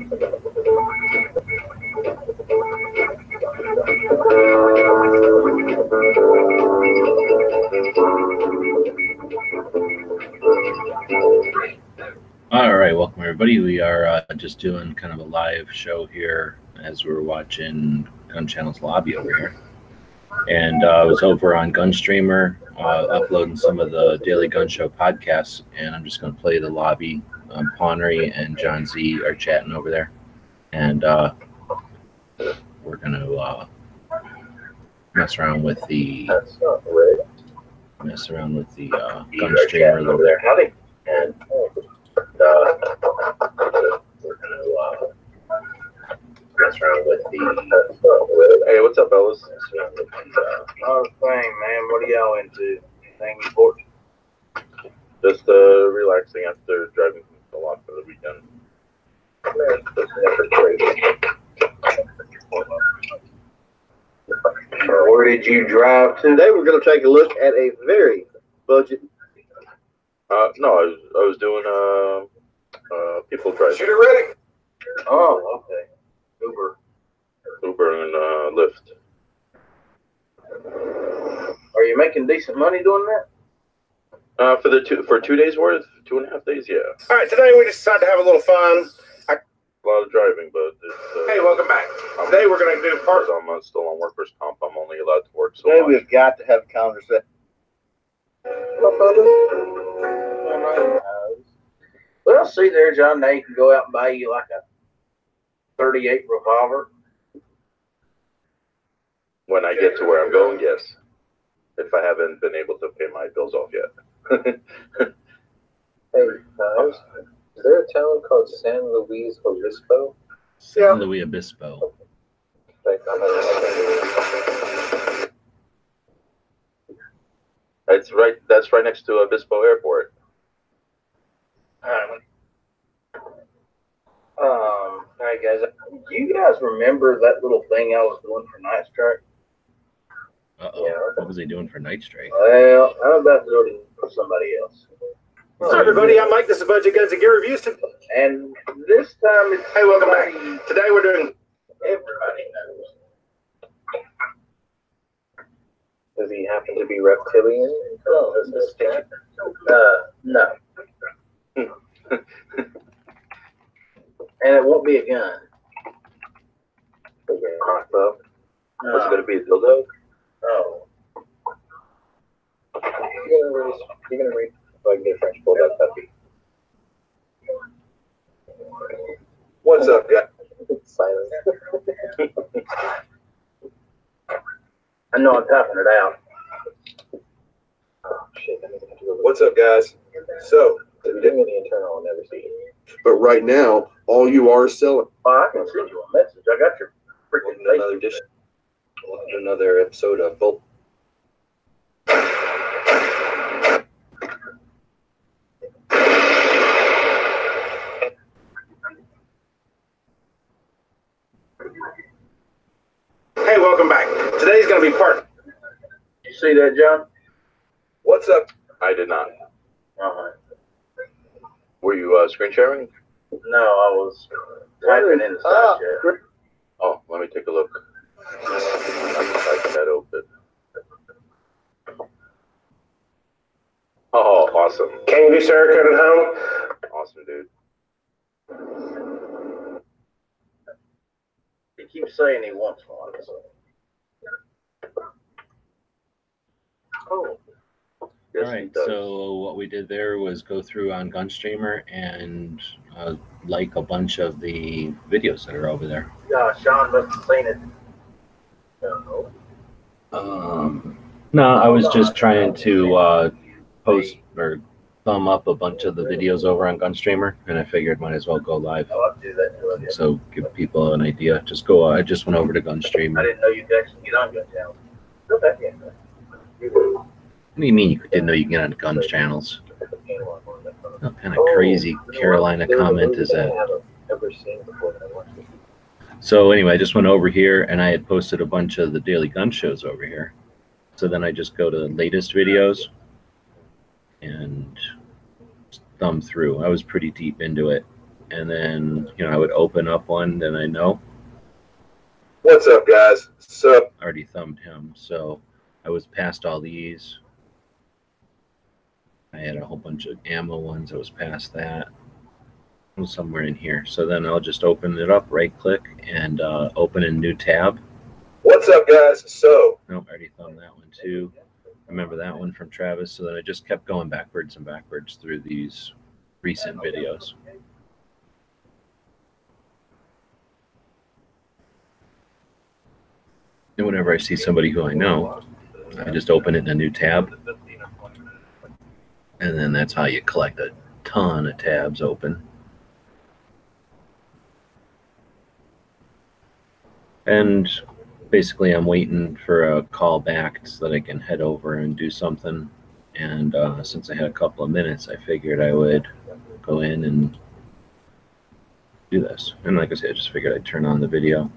All right, welcome everybody. We are uh, just doing kind of a live show here as we're watching Gun Channel's lobby over here. And uh, I was over on Gunstreamer uh, uploading some of the Daily Gun Show podcasts, and I'm just going to play the lobby. Um, Pawnery and John Z are chatting over there, and uh, we're going to uh, mess around with the That's not right. mess around with the uh, Gunstreamer over there. Howdy. And, uh, we're gonna, uh, mess around with the. Hey, what's up, fellas? Mess around with the, uh, Oh, thing, man. What are y'all into? Anything important? Just, uh, relaxing after driving a lot for the weekend. Man, that's never crazy. Where did you drive to? Today we're going to take a look at a very budget. Uh, no, I was, I was doing, uh, uh, people driving. Shooter ready? Oh, okay. Uber. Uber and, uh, Lyft. Are you making decent money doing that? Uh, for the two, for two days worth, two and a half days, yeah. All right, today we decided to have a little fun. A lot of driving, but it's, uh. Hey, welcome back. I'm- Today we're going to do part. I'm uh, still on workers' comp, I'm only allowed to work so Today much. we've got to have a conversation. Well, see there, John. Now you can go out and buy you like a 38 revolver. When I get to where I'm going, yes. If I haven't been able to pay my bills off yet. Hey, guys, is there a town called San Luis Obispo? San Luis Obispo. Like, It's right, that's right next to Obispo Airport. All right. Um, all right, guys. Do you guys remember that little thing I was doing for Night Strike? Uh oh. Yeah. What was he doing for Night Strike? Well, I'm about to do it for somebody else. Hi, everybody. I'm Mike. This is Budget Guns and Gear Reviews. And this time it's Hey, welcome back. Today we're doing. Everybody knows. Does he happen to be reptilian? No, Does this? Uh, no. and it won't be a gun. Crossbow? What's it gonna be, a dildo? no. You're gonna read, you're gonna read if I can get a French bulldog puppy. What's up, guys? Silence. I know I'm typing it out. Oh, shit, that means I have to go. What's up, guys? So, If you give me the internal, I'll never see it. But right now, all you are is selling. Oh, I can send you a message. I got your freaking Welcome to another Facebook. edition. Welcome to another episode of Bolt. hey, welcome back. Today's going to be part. You see that, John? What's up? I did not. Uh-huh. Were you, uh, screen sharing? No, I was typing in the Ah, chat. Oh, let me take a look. I can that open. Oh, awesome. Can you do Sarah at home? Awesome, dude. He keeps saying he wants one. So. Oh. Yes, All right. So what we did there was go through on Gunstreamer and uh, like a bunch of the videos that are over there. Yeah, Sean must have seen it. No. Um, no, I was just trying to uh, post or thumb up a bunch of the videos over on Gunstreamer, and I figured might as well go live. Oh, I'll do that to you. So give people an idea. Just go. I just went over to GunStreamer. I didn't know you could actually get on Gun Channel. Okay, yeah. What do you mean you didn't know you can get on Guns channels? What kind of crazy Carolina comment is that? I haven't ever seen before that I watched it. So anyway, I just went over here and I had posted a bunch of the daily gun shows over here. So then I just go to the latest videos and thumb through. I was pretty deep into it. and then you know I would open up one that I know What's up, guys? Sup? already thumbed him, so I was past all these. I had a whole bunch of ammo ones. I was past that. Somewhere in here. So then I'll just open it up, right click, and uh, open a new tab. What's up, guys? So, Nope, I already thumbed that one too. Remember that one from Travis. So then I just kept going backwards and backwards through these recent videos. And whenever I see somebody who I know, I just open it in a new tab. And then that's how you collect a ton of tabs open. And basically, I'm waiting for a call back so that I can head over and do something. And uh, since I had a couple of minutes, I figured I would go in and do this. And like I said, I just figured I'd turn on the video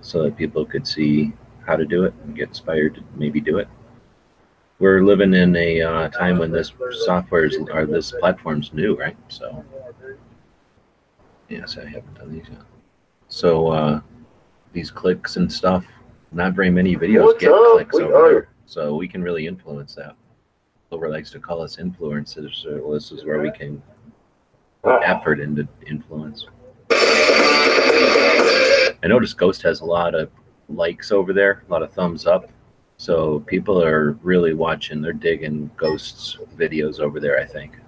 so that people could see how to do it and get inspired to maybe do it. We're living in a uh, time when this software is, or this platform's new, right? So, yes, I haven't done these yet. So, uh, these clicks and stuff, not very many videos What's get up? clicks We over are- there. So we can really influence that. Silver likes to call us influencers. So this is where we can put effort into influence. I noticed Ghost has a lot of likes over there, a lot of thumbs up. So people are really watching. They're digging Ghost's videos over there, I think.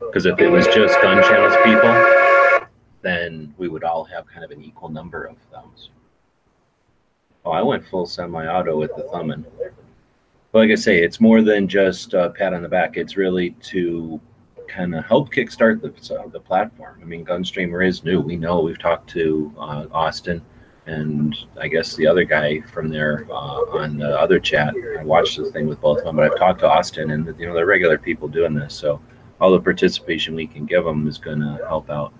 Because if it was just gun channels people, then we would all have kind of an equal number of thumbs. Oh, I went full semi-auto with the thumbing. But like I say, it's more than just a pat on the back. It's really to kind of help kickstart the uh, the platform. I mean, Gunstreamer is new. We know. We've talked to uh, Austin, and I guess the other guy from there uh, on the other chat. I watched the thing with both of them, but I've talked to Austin, and you know they're regular people doing this. So all the participation we can give them is going to help out.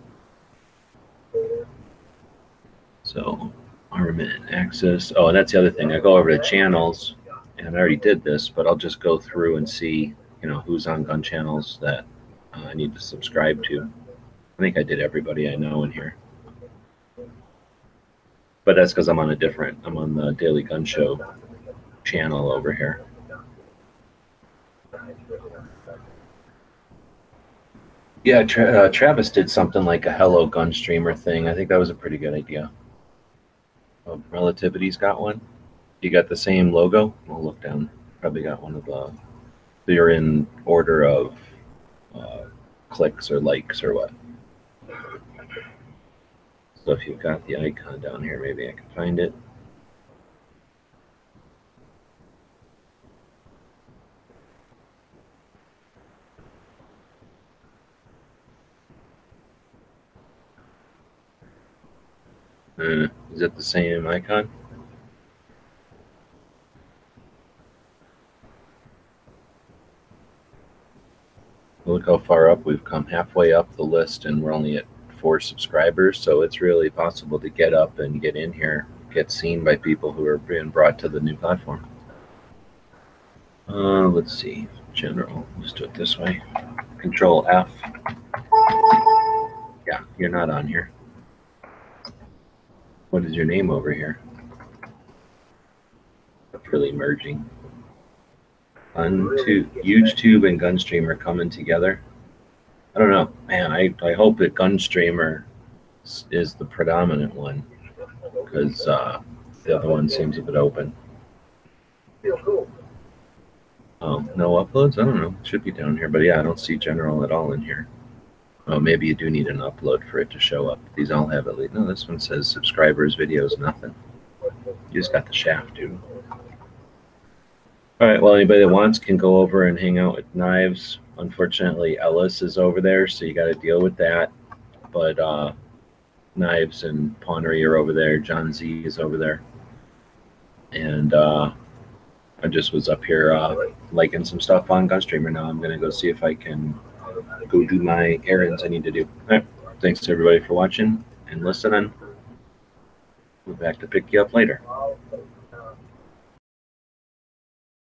So armament access. Oh, and that's the other thing. I go over to channels, and I already did this, but I'll just go through and see, you know, who's on gun channels that uh, I need to subscribe to. I think I did everybody I know in here. But that's because I'm on a different, I'm on the Daily Gun Show channel over here. Yeah, Tra- uh, Travis did something like a Hello Gun Streamer thing. I think that was a pretty good idea. Oh, Relativity's got one. You got the same logo? We'll look down. Probably got one of the. They're in order of uh, clicks or likes or what. So if you've got the icon down here, maybe I can find it. Uh, is it the same icon? Look how far up we've come. Halfway up the list, and we're only at four subscribers. So it's really possible to get up and get in here, get seen by people who are being brought to the new platform. Uh, let's see. General. Let's do it this way. Control F. Yeah, you're not on here. What is your name over here? That's really merging. Untube, UGETube and Gunstream are coming together. I don't know, man. I, I hope that Gunstreamer is the predominant one because uh, the other one seems a bit open. Oh, no uploads? I don't know. It should be down here, but yeah, I don't see general at all in here. Oh, maybe you do need an upload for it to show up. These all have at least. No, this one says subscribers, videos, nothing. You just got the shaft, dude. All right. Well, anybody that wants can go over and hang out with knives. Unfortunately, Ellis is over there, so you got to deal with that. But uh, knives and Pawnery are over there. John Z is over there, and uh, I just was up here uh, liking some stuff on Gunstreamer. Now I'm gonna go see if I can go do my errands I need to do. All right. Thanks to everybody for watching and listening. We're back to pick you up later.